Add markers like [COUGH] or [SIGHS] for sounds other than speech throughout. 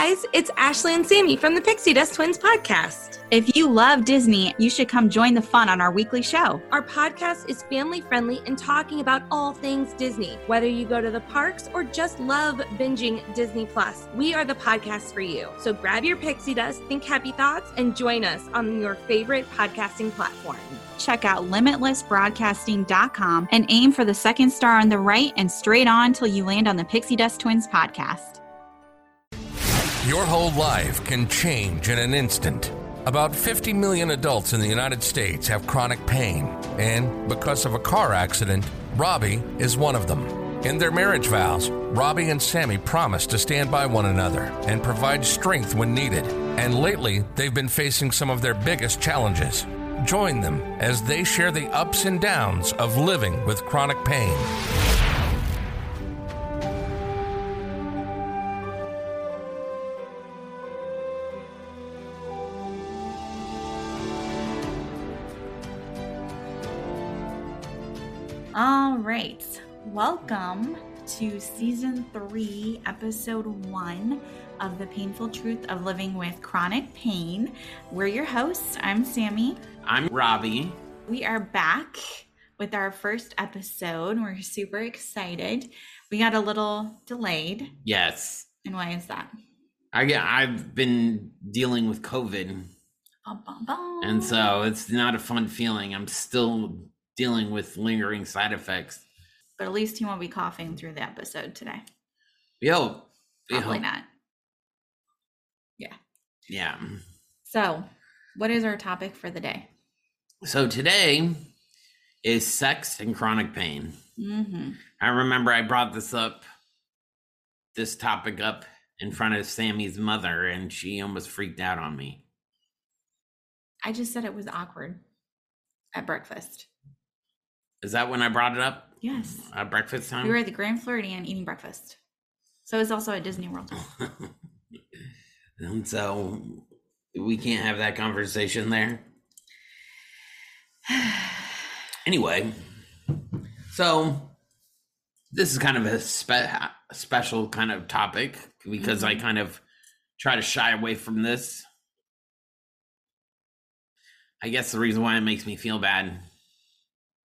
Guys, it's Ashley and Sammi from the Pixie Dust Twins podcast. If you love Disney, you should come join the fun on our weekly show. Our podcast is family friendly and talking about all things Disney. Whether you go to the parks or just love binging Disney Plus, we are the podcast for you. So grab your pixie dust, think happy thoughts, and join us on your favorite podcasting platform. Check out limitlessbroadcasting.com and aim for the second star on the right and straight on till you land on the Pixie Dust Twins podcast. Your whole life can change in an instant. About 50 million adults in the United States have chronic pain, and because of a car accident, Robby is one of them. In their marriage vows, Robby and Sammi promise to stand by one another and provide strength when needed. And lately, they've been facing some of their biggest challenges. Join them as they share the ups and downs of living with chronic pain. All right. Welcome to season three, episode one of The Painful Truth of Living with Chronic Pain. We're your hosts. I'm Sammi. I'm Robby. We are back with our first episode. We're super excited. We got a little delayed. Yes. And why is that? I get, I've been dealing with COVID, Bum, bum, bum. and so it's not a fun feeling. I'm still dealing with lingering side effects. But at least he won't be coughing through the episode today. Yo. Probably not. Yeah. Yeah. So, what is our topic for the day? So today is sex and chronic pain. Mm-hmm. I remember I brought this up, this topic up in front of Sammi's mother, and she almost freaked out on me. I just said it was awkward at breakfast. Is that when I brought it up Yes. at breakfast time? We were at the Grand Floridian eating breakfast. So it's also at Disney World. [LAUGHS] and so we can't have that conversation there. [SIGHS] Anyway, so this is kind of a spe- a special kind of topic because I mm-hmm. kind of try to shy away from this. I guess the reason why it makes me feel bad.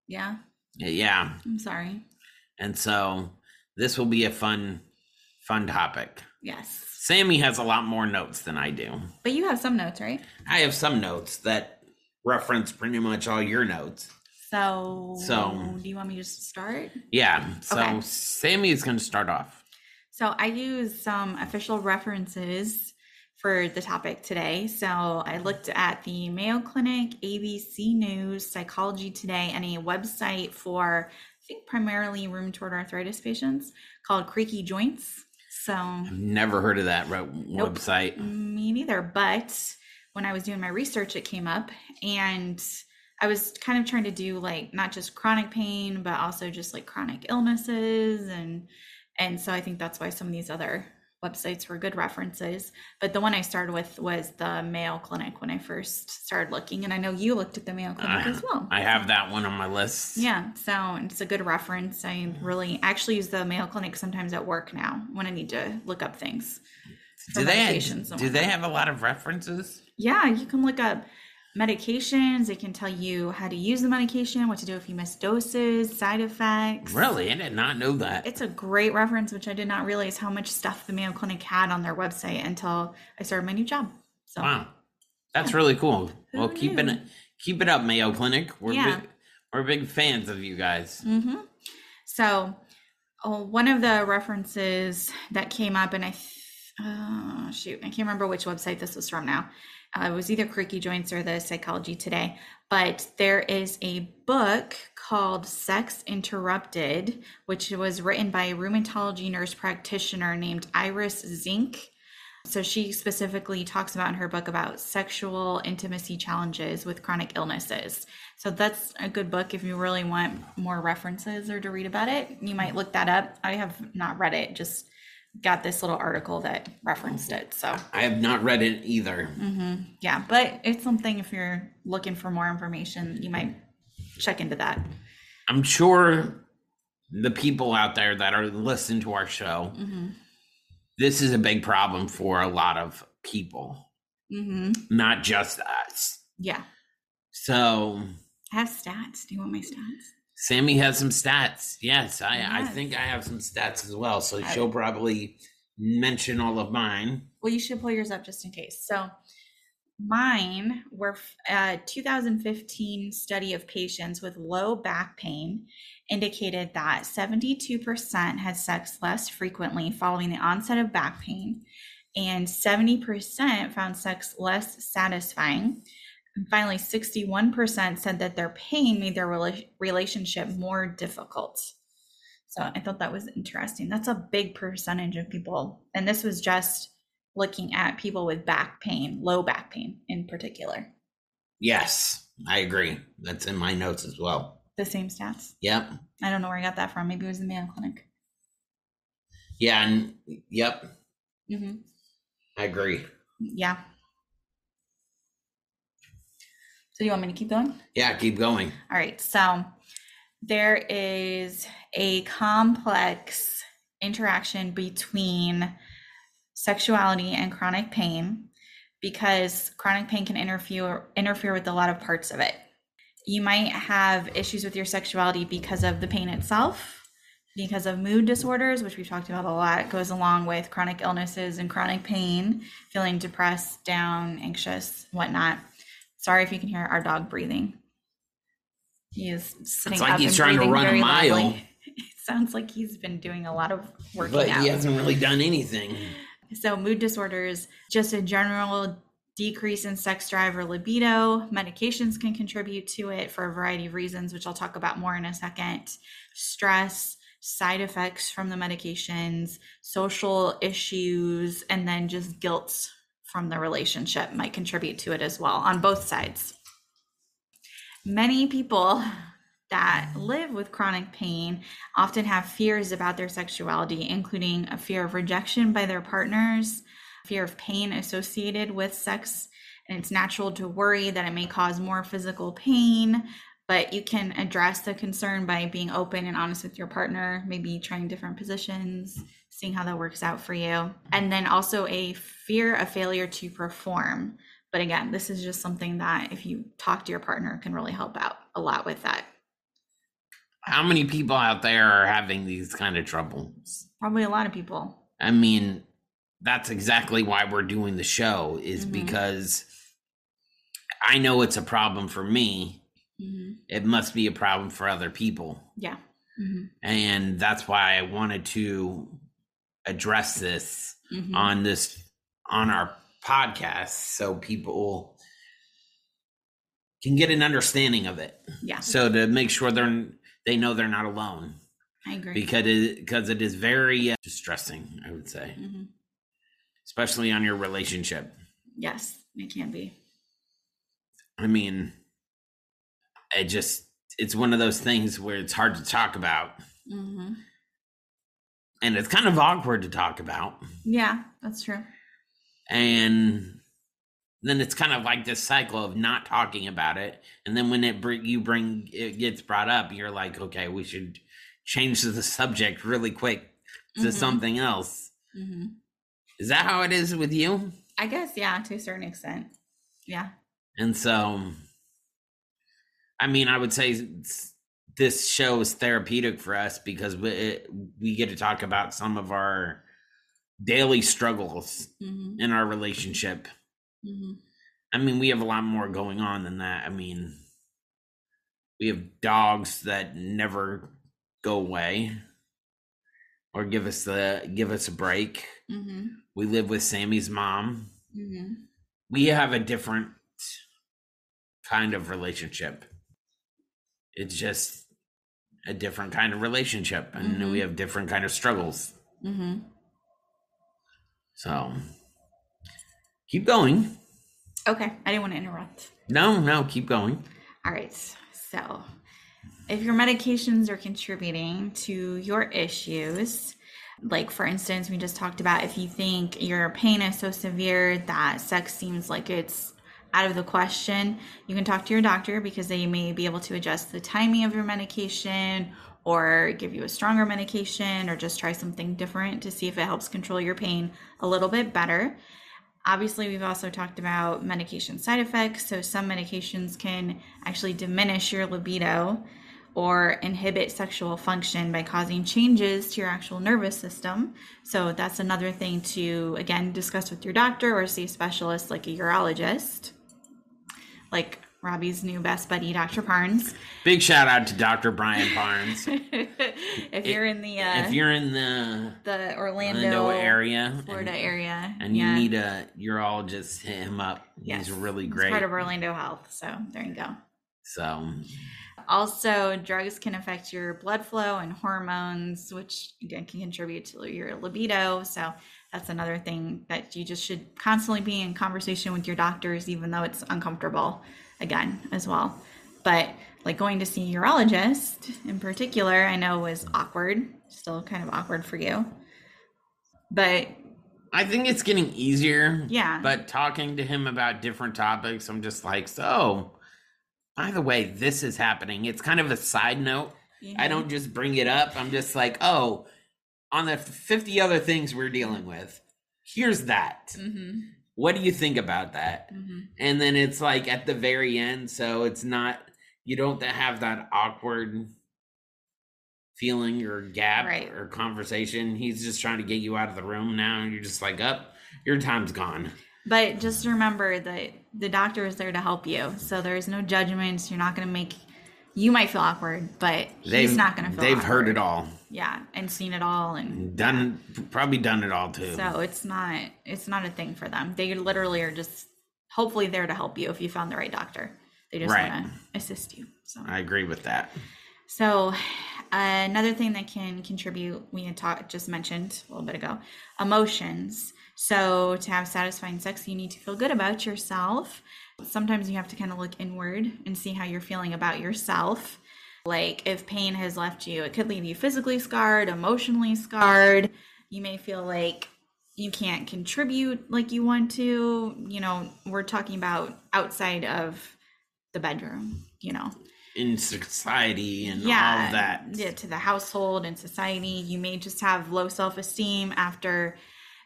Yeah, Yeah. I'm sorry. And so this will be a fun, fun topic. Yes. Sammi has a lot more notes than I do. But you have some notes, right? I have some notes that reference pretty much all your notes. So, So- do you want me to start? Yeah. So Okay. Sammi is going to start off. So I use some official references for the topic today. So I looked at the Mayo Clinic, ABC News, Psychology Today, and a website for, I think, primarily rheumatoid arthritis patients called Creaky Joints. So I've never heard of that Nope. website. me neither. But when I was doing my research, it came up and I was kind of trying to do like not just chronic pain, but also just like chronic illnesses and and so I think that's why some of these other websites were good references. But the one I started with was the Mayo Clinic when I first started looking, and I know you looked at the Mayo Clinic I- as well. I have that one on my list. Yeah, so it's a good reference. I mm-hmm. really actually use the Mayo Clinic sometimes at work now when I need to look up things. Do they do they have a lot of references? Yeah, you can look up medications. It can tell you how to use the medication, what to do if you miss doses, side effects. Really, I did not know that. It's a great reference, which I did not realize how much stuff the Mayo Clinic had on their website until I started my new job. So Wow, that's really cool. Who Well, keep it keep it up, Mayo Clinic. We're Yeah. big, we're big fans of you guys. hmm So, oh, one of the references that came up, and I, th- uh, shoot, I can't remember which website this was from now. Uh, it was either Creaky Joints or the Psychology Today, but there is a book called Sex Interrupted, which was written by a rheumatology nurse practitioner named Iris Zink. So she specifically talks about in her book about sexual intimacy challenges with chronic illnesses. So that's a good book if you really want more references or to read about it. You might look that up. I have not read it, just got this little article that referenced it. So I have not read it either. mhm, yeah, but it's something if you're looking for more information, you might check into that. I'm sure the people out there that are listening to our show, hmm this is a big problem for a lot of people, hmm not just us. Yeah, So I have stats. Do you want my stats? Sammi has some stats. Yes, I, I think I have some stats as well. So she'll probably mention all of mine. Well, you should pull yours up just in case. So, mine were a uh, 2015 study of patients with low back pain indicated that 72% had sex less frequently following the onset of back pain, and 70% found sex less satisfying. And finally, 61% said that their pain made their rela- relationship more difficult. So I thought that was interesting. That's a big percentage of people. And this was just looking at people with back pain, low back pain in particular. Yes, I agree. That's in my notes as well. The same stats. Yep. I don't know where I got that from. Maybe it was the Mayo Clinic. Yeah, and yep, hmm I agree. Yeah. So you want me to keep going? Yeah, keep going. All right. So there is a complex interaction between sexuality and chronic pain because chronic pain can interfere interfere with a lot of parts of it. You might have issues with your sexuality because of the pain itself, because of mood disorders, which we've talked about a lot, goes along with chronic illnesses and chronic pain, feeling depressed, down, anxious, whatnot. Sorry if you can hear our dog breathing. He is sitting like up he's and trying to run a mile. loudly. [LAUGHS] It sounds like he's been doing a lot of working But out. he hasn't really done anything. So, mood disorders, just a general decrease in sex drive or libido. Medications can contribute to it for a variety of reasons, which I'll talk about more in a second. Stress, side effects from the medications, social issues, and then just guilt from the relationship might contribute to it as well on both sides. Many people that live with chronic pain often have fears about their sexuality, including a fear of rejection by their partners, fear of pain associated with sex. And it's natural to worry that it may cause more physical pain, but you can address the concern by being open and honest with your partner, maybe trying different positions, seeing how that works out for you. And then also a fear of failure to perform. But again, this is just something that if you talk to your partner can really help out a lot with that. How many people out there are having these kind of troubles? Probably a lot of people. I mean, that's exactly why we're doing the show is Mhm. because I know it's a problem for me. Mm-hmm. It must be a problem for other people. Yeah. Mm-hmm. And that's why I wanted to address this Mm-hmm. on this on our podcast so people can get an understanding of it. yeah, So to make sure they're they know they're not alone I agree. because it because it is very uh, distressing, I would say, hmm especially on your relationship. Yes, it can be. I mean, it just it's one of those things where it's hard to talk about hmm and it's kind of awkward to talk about. Yeah, that's true. And then it's kind of like this cycle of not talking about it and then when it br- you bring it gets brought up, you're like, "Okay, we should change the subject really quick to Mhm. something else." hmm Is that how it is with you? I guess, yeah, to a certain extent. Yeah. And so, I mean, I would say this show is therapeutic for us because we, it, we get to talk about some of our daily struggles Mm-hmm. in our relationship. Mm-hmm. I mean, we have a lot more going on than that. I mean, we have dogs that never go away or give us the give us a break. Mm-hmm. We live with Sammi's mom. Mm-hmm. We have a different kind of relationship. It's just a different kind of relationship and Mhm. we have different kind of struggles. Mm-hmm. So keep going. Okay, I didn't want to interrupt. No, no, keep going. All right. So, if your medications are contributing to your issues, like for instance, we just talked about if you think your pain is so severe that sex seems like it's out of the question, you can talk to your doctor because they may be able to adjust the timing of your medication or give you a stronger medication or just try something different to see if it helps control your pain a little bit better. Obviously, we've also talked about medication side effects. So, some medications can actually diminish your libido or inhibit sexual function by causing changes to your actual nervous system. So, that's another thing to, again, discuss with your doctor or see a specialist like a urologist, like Robby's new best buddy, Dr. Barnes. Big shout out to Dr. Brian Barnes. [LAUGHS] if you're in the uh, if you're in the the Orlando, Orlando area Florida and, area, and you need a urologist, hit him up. Yes, He's really great. part of Orlando Health. So there you go. so Also, drugs can affect your blood flow and hormones, which again can contribute to your libido. So that's another thing that you just should constantly be in conversation with your doctors, even though it's uncomfortable, again, as well. But like going to see a urologist in particular, I know was awkward, still kind of awkward for you. But I think it's getting easier. Yeah. But talking to him about different topics, I'm just like, so by the way, this is happening. It's kind of a side note. I don't just bring it up. I'm just like, oh, on the 50 other things we're dealing with, here's that. hmm What do you think about that? hmm And then it's like at the very end, so it's not you don't have that awkward feeling or gap Right. or conversation. He's just trying to get you out of the room now, and you're just like, up, your time's gone. But just remember that the doctor is there to help you. So there's no judgments. You're not going to make, you might feel awkward, but he's not going to feel They've awkward. heard it all, Yeah. And seen it all. And done, probably done it all too. so it's not, it's not a thing for them. They literally are just hopefully there to help you if you found the right doctor. They just Right. want to assist you. So. I agree with that. So, uh, another thing that can contribute, we had talked just mentioned a little bit ago, emotions. So, to have satisfying sex, you need to feel good about yourself. Sometimes you have to kind of look inward and see how you're feeling about yourself. Like, if pain has left you, it could leave you physically scarred, emotionally scarred. You may feel like you can't contribute like you want to. You know, we're talking about outside of the bedroom, you know In society and yeah, all that. yeah, to the household and society. You may just have low self esteem after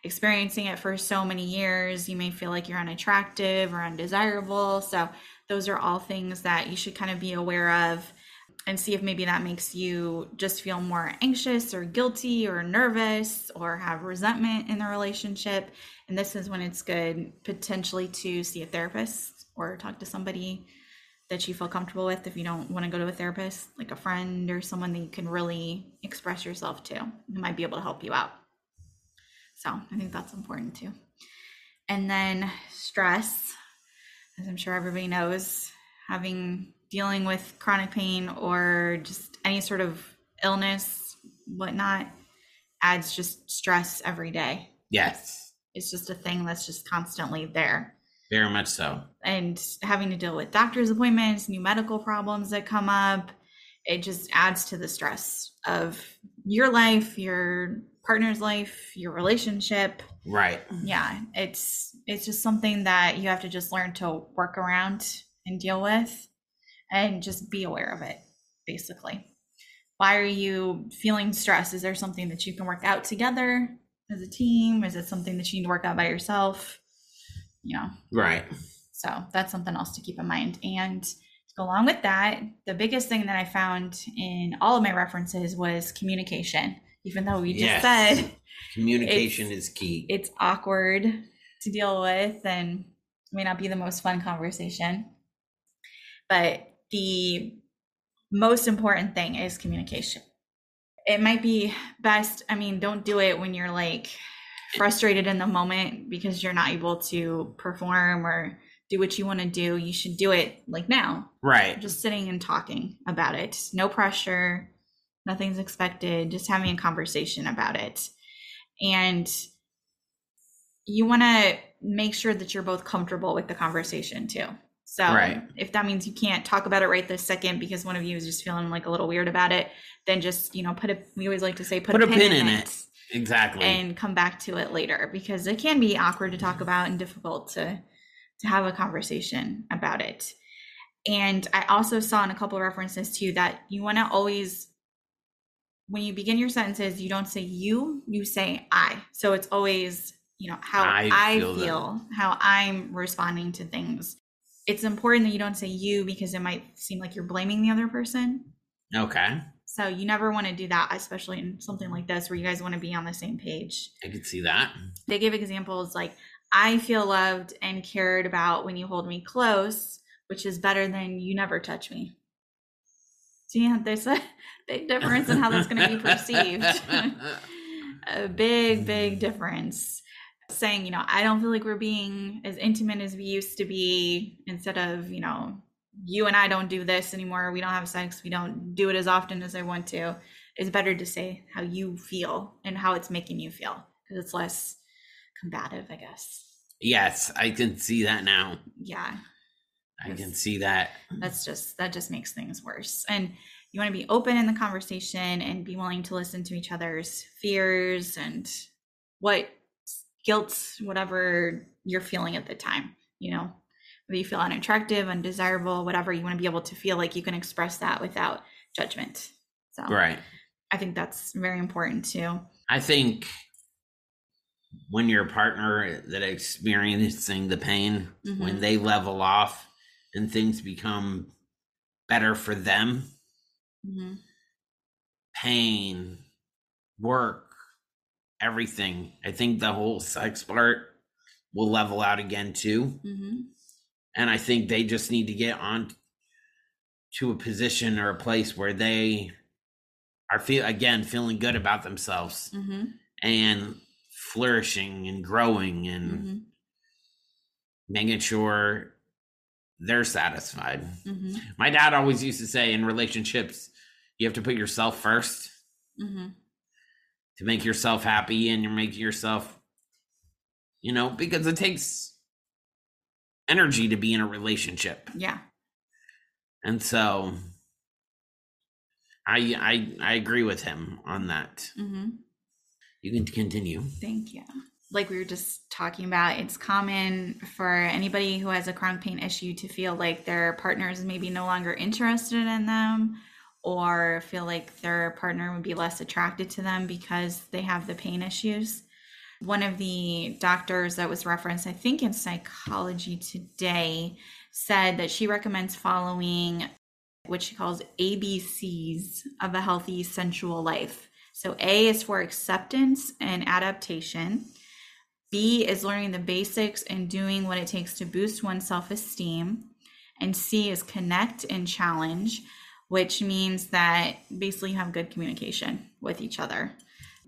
experiencing it for so many years. You may feel like you're unattractive or undesirable. So, those are all things that you should kind of be aware of and see if maybe that makes you just feel more anxious or guilty or nervous or have resentment in the relationship. And this is when it's good potentially to see a therapist or talk to somebody that you feel comfortable with if you don't want to go to a therapist, like a friend or someone that you can really express yourself to who might be able to help you out. So I think that's important too. And then stress, as I'm sure everybody knows, having dealing with chronic pain or just any sort of illness, whatnot, adds just stress every day. Yes, It's just a thing that's just constantly there very much so. and having to deal with doctor's appointments, new medical problems that come up, it just adds to the stress of your life, your partner's life, your relationship. Right. Yeah, it's it's just something that you have to just learn to work around and deal with and just be aware of it basically. Why are you feeling stressed? Is there something that you can work out together as a team? Is it something that you need to work out by yourself? You know, Right. So that's something else to keep in mind. And to go along with that, the biggest thing that I found in all of my references was communication. Even though we just Yes. said [LAUGHS] Communication is key. it's awkward to deal with and may not be the most fun conversation. But the most important thing is communication. It might be best, I mean, don't do it when you're like frustrated in the moment because you're not able to perform or do what you want to do. You should do it like now, right. just sitting and talking about it. No pressure, nothing's expected, just having a conversation about it. And you want to make sure that you're both comfortable with the conversation too. So Right. if that means you can't talk about it right this second because one of you is just feeling like a little weird about it, then just, you know, put a we always like to say put, a, pin, in, it, Exactly. and come back to it later because it can be awkward to talk about and difficult to to have a conversation about it. And I also saw in a couple of references too that you want to always when you begin your sentences, you don't say you, you say I. So it's always, you know, how I I, feel feel, how I'm responding to things. It's important that you don't say you because it might seem like you're blaming the other person. okay. So you never want to do that, especially in something like this where you guys want to be on the same page I could see that. they give examples like i feel loved and cared about when you hold me close which is better than you never touch me yeah there's a big difference in how that's going to be perceived. [LAUGHS] A big big mm. difference. Saying you know i don't feel like we're being as intimate as we used to be instead of you know you and i don't do this anymore. We don't have sex. We don't do it as often as i want to it's better to say how you feel and how it's making you feel because it's less combative i guess. Yes, I can see that now. yeah I can see that. that's just that just makes things worse and you want to be open in the conversation and be willing to listen to each other's fears and what guilt whatever you're feeling at the time you know whether you feel unattractive undesirable whatever you want to be able to feel like you can express that without judgment so Right. i think that's very important too I think when your partner that experiencing the pain, when Mhm. they level off and things become better for them, hmm pain, work, everything. I think the whole sex part will level out again too. hmm And I think they just need to get on to a position or a place where they are feel again feeling good about themselves hmm and flourishing and growing and hmm making sure they're satisfied. hmm My dad always used to say in relationships, you have to put yourself first hmm to make yourself happy and you make yourself, you know, because it takes energy to be in a relationship. yeah And so I I I agree with him on that. hmm You can continue. Thank you. Like we were just talking about, it's common for anybody who has a chronic pain issue to feel like their partner is maybe no longer interested in them or feel like their partner would be less attracted to them because they have the pain issues. One of the doctors that was referenced, I think in Psychology Today, said that she recommends following what she calls ABCs of a healthy sensual life. So A is for acceptance and adaptation. B is learning the basics and doing what it takes to boost one's self esteem. And C is connect and challenge, which means that basically you have good communication with each other.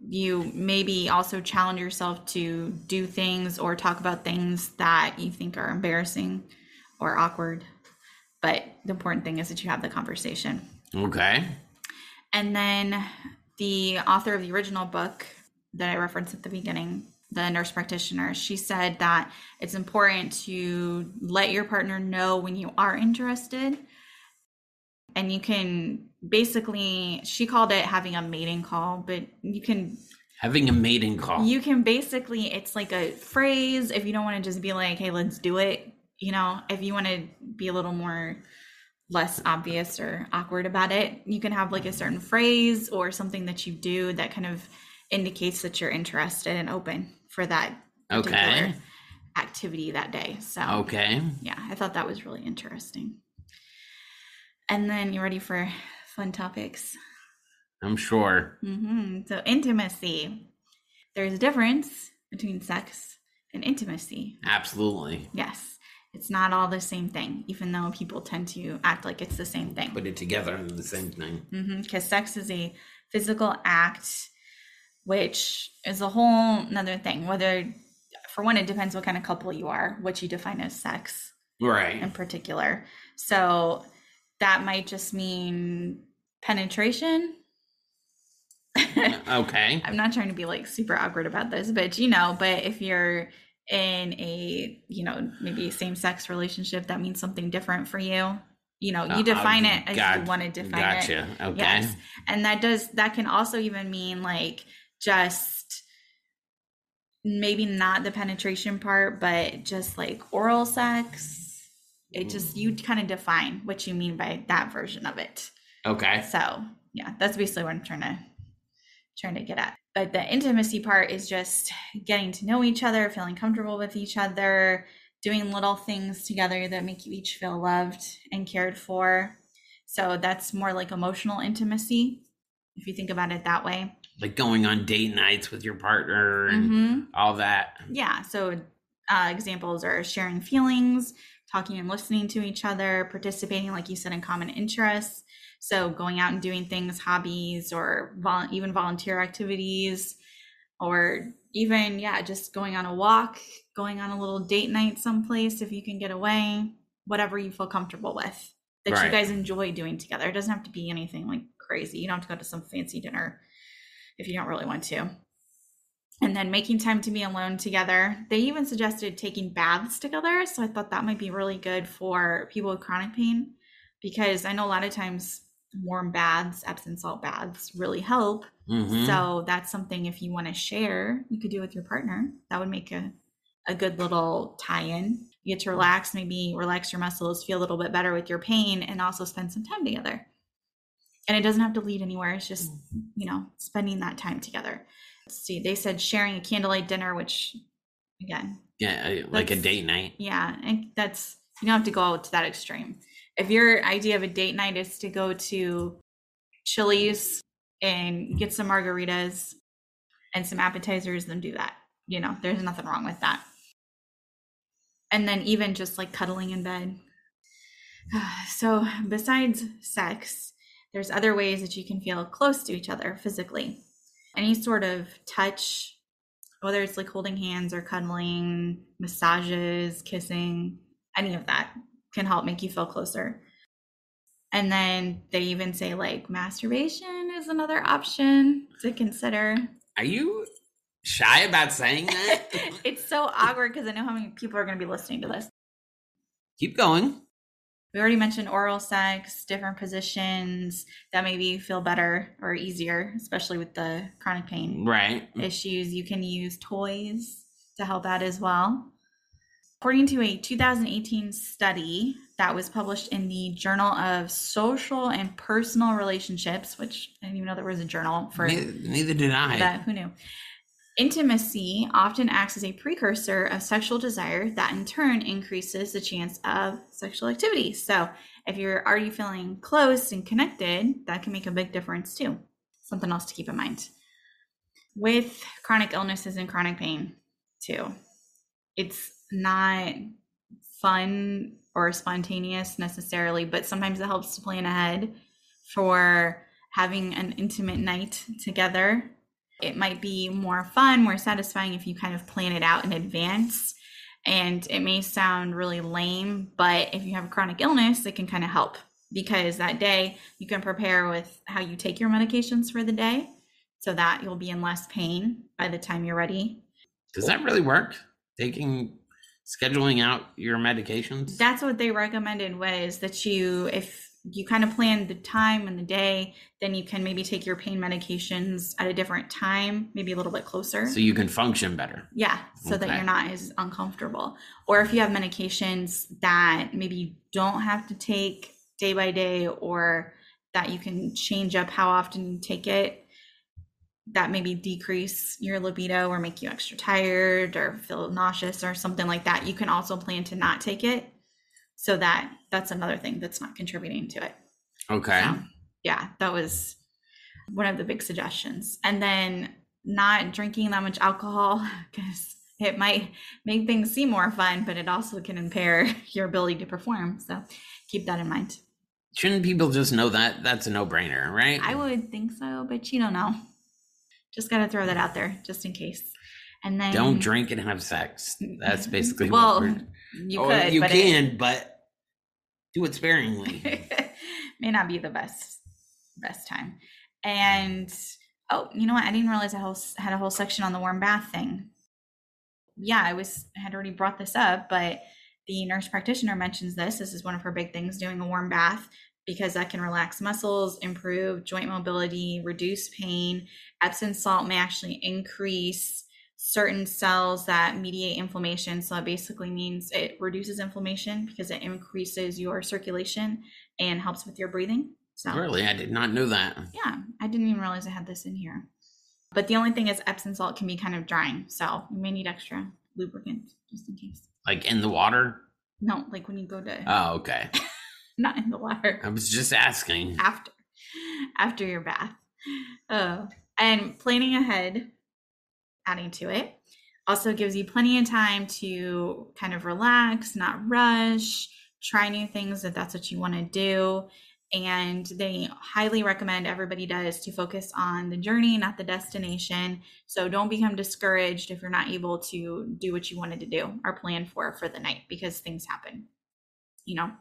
You maybe also challenge yourself to do things or talk about things that you think are embarrassing or awkward. But the important thing is that you have the conversation. Okay. And then the author of the original book that I referenced at the beginning, the nurse practitioner, she said that it's important to let your partner know when you are interested. And you can basically, she called it having a mating call, but you can Having a mating call. you can basically it's like a phrase if you don't want to just be like hey let's do it you know if you want to be a little more less obvious or awkward about it you can have like a certain phrase or something that you do that kind of indicates that you're interested and open for that Okay. activity that day. So Okay. yeah, I thought that was really interesting. And then you ready for fun topics? I'm sure. hmm So intimacy. There's a difference between sex and intimacy. Absolutely. Yes, it's not all the same thing, even though people tend to act like it's the same thing. Put it together in the same thing. because sex is a physical act which is a whole another thing whether for one it depends what kind of couple you are what you define as sex right? in particular so that might just mean penetration [LAUGHS] Okay. i'm not trying to be like super awkward about this but you know but if you're in a you know maybe same-sex relationship that means something different for you you know you Uh, define uh, it as got- you want to define it Gotcha. Okay. Yes. And that does that can also even mean like just maybe not the penetration part, but just like oral sex. It just mm. you kind of define what you mean by that version of it. Okay. So yeah, that's basically what I'm trying to trying to get at. But the intimacy part is just getting to know each other, feeling comfortable with each other, doing little things together that make you each feel loved and cared for. So that's more like emotional intimacy, if you think about it that way. Like going on date nights with your partner and Mhm. all that. Yeah. So uh, examples are sharing feelings, talking and listening to each other, participating, like you said, in common interests. So going out and doing things, hobbies, or vol- even volunteer activities, or even, yeah, just going on a walk, going on a little date night someplace if you can get away, whatever you feel comfortable with that you guys enjoy doing together. It doesn't have to be anything like crazy. You don't have to go to some fancy dinner if you don't really want to and then making time to be alone together. They even suggested taking baths together. So I thought that might be really good for people with chronic pain because I know a lot of times warm baths, Epsom salt baths really help. Mhm. So that's something if you want to share, you could do with your partner. That would make a, a good little tie in. You get to relax, maybe relax your muscles, feel a little bit better with your pain, and also spend some time together. And it doesn't have to lead anywhere. It's just, you know, spending that time together. Let's see, they said sharing a candlelight dinner, which again, yeah, uh, like a date night. yeah, and that's you don't have to go out to that extreme. If your idea of a date night is to go to Chili's and get some margaritas and some appetizers, then do that. You know, there's nothing wrong with that. And then even just like cuddling in bed. [SIGHS] So, besides sex, there's other ways that you can feel close to each other physically. Any sort of touch, whether it's like holding hands or cuddling, massages, kissing, any of that can help make you feel closer. And then they even say like masturbation is another option to consider. Are you shy about saying that? [LAUGHS] it's so awkward because I know how many people are going to be listening to this. Keep going. We already mentioned oral sex, different positions that maybe you feel better or easier, especially with the chronic pain Right. issues. You can use toys to help out as well. According to a 2018 study that was published in the Journal of Social and Personal Relationships, which I didn't even know there was a journal for Neither, neither did I. that. Who knew? Intimacy often acts as a precursor of sexual desire that in turn increases the chance of sexual activity. So, if you're already feeling close and connected, that can make a big difference too. Something else to keep in mind. With chronic illnesses and chronic pain, too, it's not fun or spontaneous necessarily, but sometimes it helps to plan ahead for having an intimate night together it might be more fun, more satisfying if you kind of plan it out in advance. And it may sound really lame, but if you have a chronic illness, it can kind of help because that day you can prepare with how you take your medications for the day so that you'll be in less pain by the time you're ready. Does that really work? Taking, scheduling out your medications? That's what they recommended was that you, if you kind of plan the time and the day, then you can maybe take your pain medications at a different time, maybe a little bit closer. so you can function better. Yeah, so that you're not as uncomfortable. Or if you have medications that maybe you don't have to take day by day or that you can change up how often you take it, that maybe decrease your libido or make you extra tired or feel nauseous or something like that, you can also plan to not take it. So that that's another thing that's not contributing to it. Okay. So, yeah, that was one of the big suggestions. And then not drinking that much alcohol [LAUGHS] because it might make things seem more fun, but it also can impair [LAUGHS] your ability to perform. So keep that in mind. Shouldn't people just know that? That's a no brainer, right? I would think so, but you don't know. Just got to throw that out there just in case. And then Don't drink and have sex. That's basically Well, what we're. you Oh, could, you but can, but do it sparingly. [LAUGHS] may not be the best best time. And oh, you know what? I didn't realize I had a whole section on the warm bath thing. Yeah, I was I had already brought this up, but the nurse practitioner mentions this. This is one of her big things: doing a warm bath because that can relax muscles, improve joint mobility, reduce pain. Epsom salt may actually increase certain cells that mediate inflammation. So it basically means it reduces inflammation because it increases your circulation and helps with your breathing. So really, I did not know that. yeah, I didn't even realize I had this in here. But the only thing is Epsom salt can be kind of drying, so you may need extra lubricant just in case. Like in the water. No, like when you go to Oh, okay. [LAUGHS] not in the water I was just asking. after after your bath. Oh, and planning ahead, adding to it, also gives you plenty of time to kind of relax, not rush, try new things if that's what you want to do. And they highly recommend everybody does to focus on the journey, not the destination. So don't become discouraged if you're not able to do what you wanted to do or plan for for the night because things happen. You know,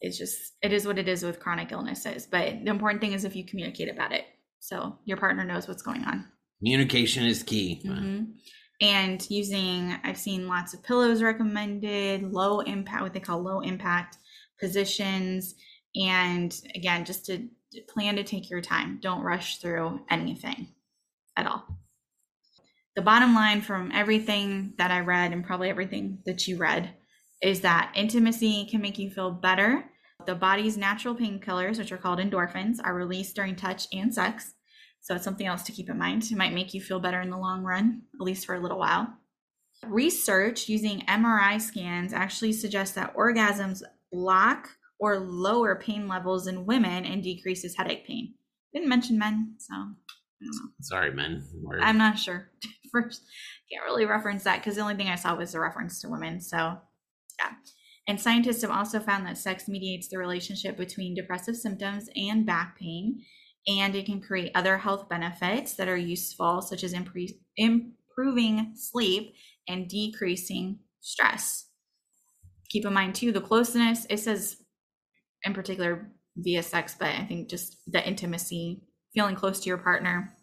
it's just it is what it is with chronic illnesses. But the important thing is if you communicate about it, so your partner knows what's going on. Communication is key. Mhm. And using, I've seen lots of pillows recommended, low impact, what they call low impact positions. And again, just to plan to take your time. Don't rush through anything at all. The bottom line from everything that I read and probably everything that you read is that intimacy can make you feel better. The body's natural painkillers, which are called endorphins, are released during touch and sex. So it's something else to keep in mind. It might make you feel better in the long run, at least for a little while. Research using MRI scans actually suggests that orgasms block or lower pain levels in women and decreases headache pain. Didn't mention men, so I don't know. Sorry, men. We're- I'm not sure. [LAUGHS] First, can't really reference that because the only thing I saw was a reference to women. So, yeah. And scientists have also found that sex mediates the relationship between depressive symptoms and back pain, and it can create other health benefits that are useful, such as impre- improving sleep and decreasing stress. Keep in mind, too, the closeness, it says in particular via sex, but I think just the intimacy, feeling close to your partner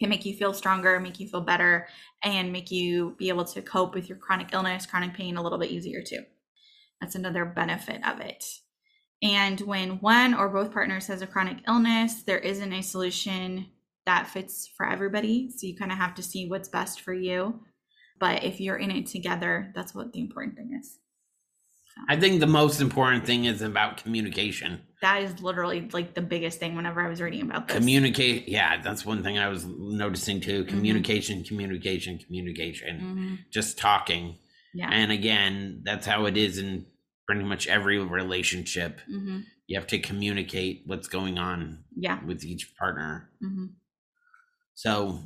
can make you feel stronger, make you feel better, and make you be able to cope with your chronic illness, chronic pain a little bit easier too. That's another benefit of it. And when one or both partners has a chronic illness, there isn't a solution that fits for everybody. So you kind of have to see what's best for you. But if you're in it together, that's what the important thing is. I think the most important thing is about communication. That is literally like the biggest thing whenever I was reading about this. Communicate. Yeah, that's one thing I was noticing too. Communication, communication, communication. Mhm. Just talking. Yeah. And again, that's how it is in pretty much every relationship. hmm You have to communicate what's going on Yeah. with each partner. hmm So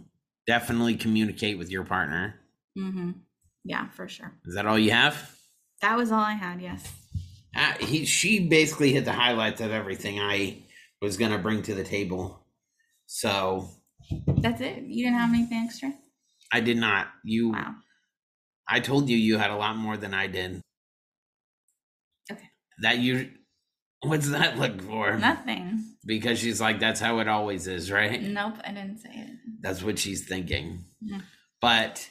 definitely communicate with your partner. hmm Yeah, for sure. Is that all you have? That was all I had. Yes. Uh, he, she basically hit the highlights of everything I was going to bring to the table. So That's it. You didn't have anything extra? I did not. You, Wow. I told you you had a lot more than I did. That you, what's that look for? Nothing. Because she's like, that's how it always is, right? Nope, I didn't say it. That's what she's thinking. But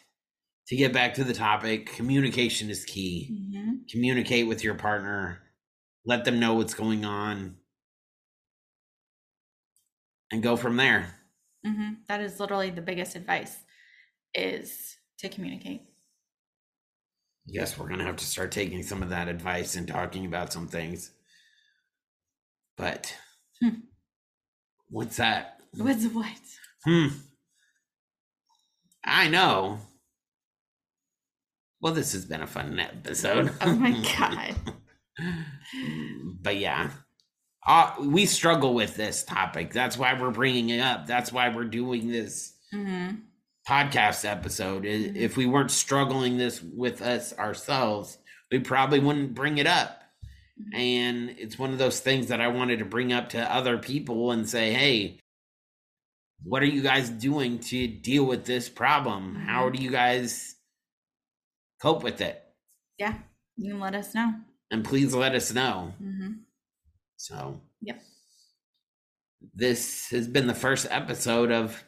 to get back to the topic, communication is key. hmm Communicate with your partner, let them know what's going on, and go from there. hmm That is literally the biggest advice is to communicate. Yes, we're going to have to start taking some of that advice and talking about some things. But Hmm. what's that? What's what? Hmm. I know. Well, this has been a fun episode. Oh my [LAUGHS] God. but yeah, uh, we struggle with this topic. That's why we're bringing it up. That's why we're doing this hmm podcast episode. Mhm. If we weren't struggling this with us ourselves, we probably wouldn't bring it up. And it's one of those things that I wanted to bring up to other people and say, hey, what are you guys doing to deal with this problem? How do you guys cope with it? Yeah, you can let us know. And please let us know. hmm So, Yep. this has been the first episode of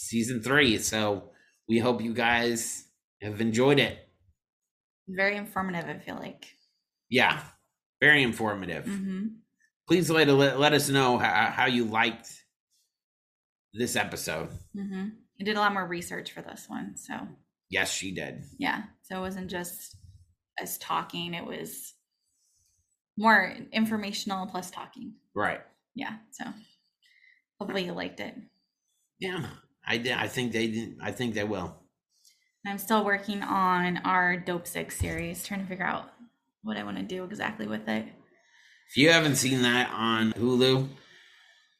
season three. So, we hope you guys have enjoyed it. Very informative. I feel like. Yeah, very informative. hmm Please let, let, let us know how, how you liked this episode. Mm-hmm. I did a lot more research for this one, so Yes, she did. yeah. So it wasn't just us talking; it was more informational plus talking. Right. Yeah. So hopefully you liked it. Yeah, I did. I think they didn't. I think they will. I'm still working on our Dopesick series, trying to figure out what I want to do exactly with it. If you haven't seen that on Hulu,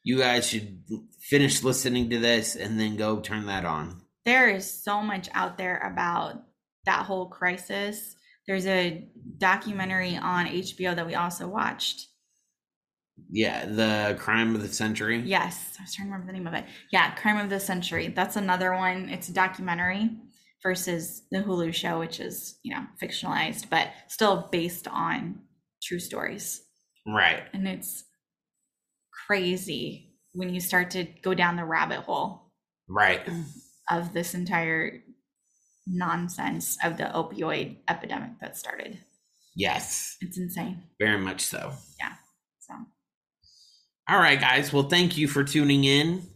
you guys should finish listening to this and then go turn that on. There is so much out there about that whole crisis. There's a documentary on HBO that we also watched. Yeah, the crime of the century. Yes, I was trying to remember the name of it. Yeah, Crime of the Century. That's another one. It's a documentary versus the Hulu show, which is, you know, fictionalized, but still based on true stories. Right. And it's crazy when you start to go down the rabbit hole Right. of this entire nonsense of the opioid epidemic that started. Yes, It's insane. very much so. Yeah. So, All right, guys. Well, thank you for tuning in.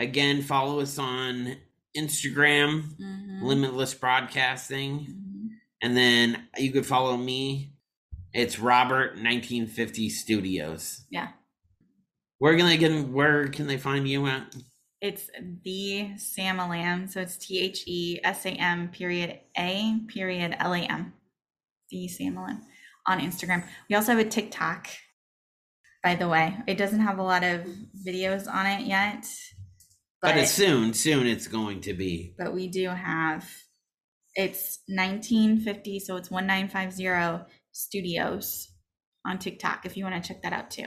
Again, follow us on Instagram, mhm, Limitless Broadcasting. mhm. And then you could follow me. It's Robert 1950 Studios. Yeah. Where can they get where can they find you at? It's the Samalam. So it's T H E S A M period A period L A M. The Samalam on Instagram. We also have a TikTok, by the way. It doesn't have a lot of videos on it yet. But, it's soon, soon it's going to be. but we do have it's 1950 so it's 1950 studios on tiktok if you want to check that out too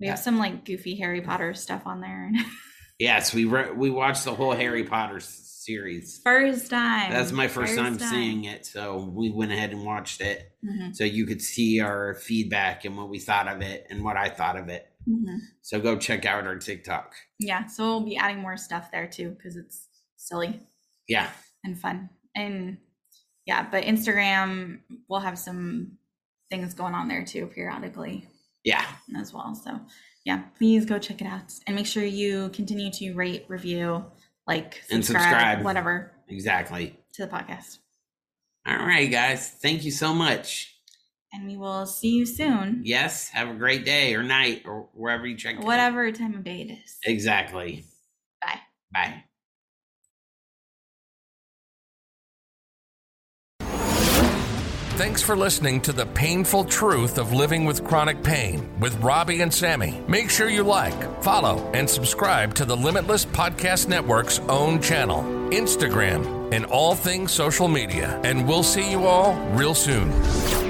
we have Yeah. some like goofy harry potter stuff on there [LAUGHS] Yes, we re- we watched the whole Harry Potter series. first time That's my first, time, seeing it, so we went ahead and watched it Mhm, so you could see our feedback and what we thought of it and what I thought of it. mhm. So go check out our TikTok. yeah so we'll be adding more stuff there too because it's silly Yeah. and fun and yeah but instagram we'll have some things going on there too periodically Yeah. as well. So yeah, please go check it out and make sure you continue to rate, review, like, And subscribe, whatever Exactly. to the podcast. All right, guys. Thank you so much. And we will see you soon, Yes. Have a great day or night or wherever you check. whatever time of day it is. Exactly. Bye. Bye. Thanks for listening to The Painful Truth of Living with Chronic Pain with Robby and Sammi. Make sure you like, follow, and subscribe to the Limitless Podcast Network's own channel, Instagram, and all things social media. And we'll see you all real soon.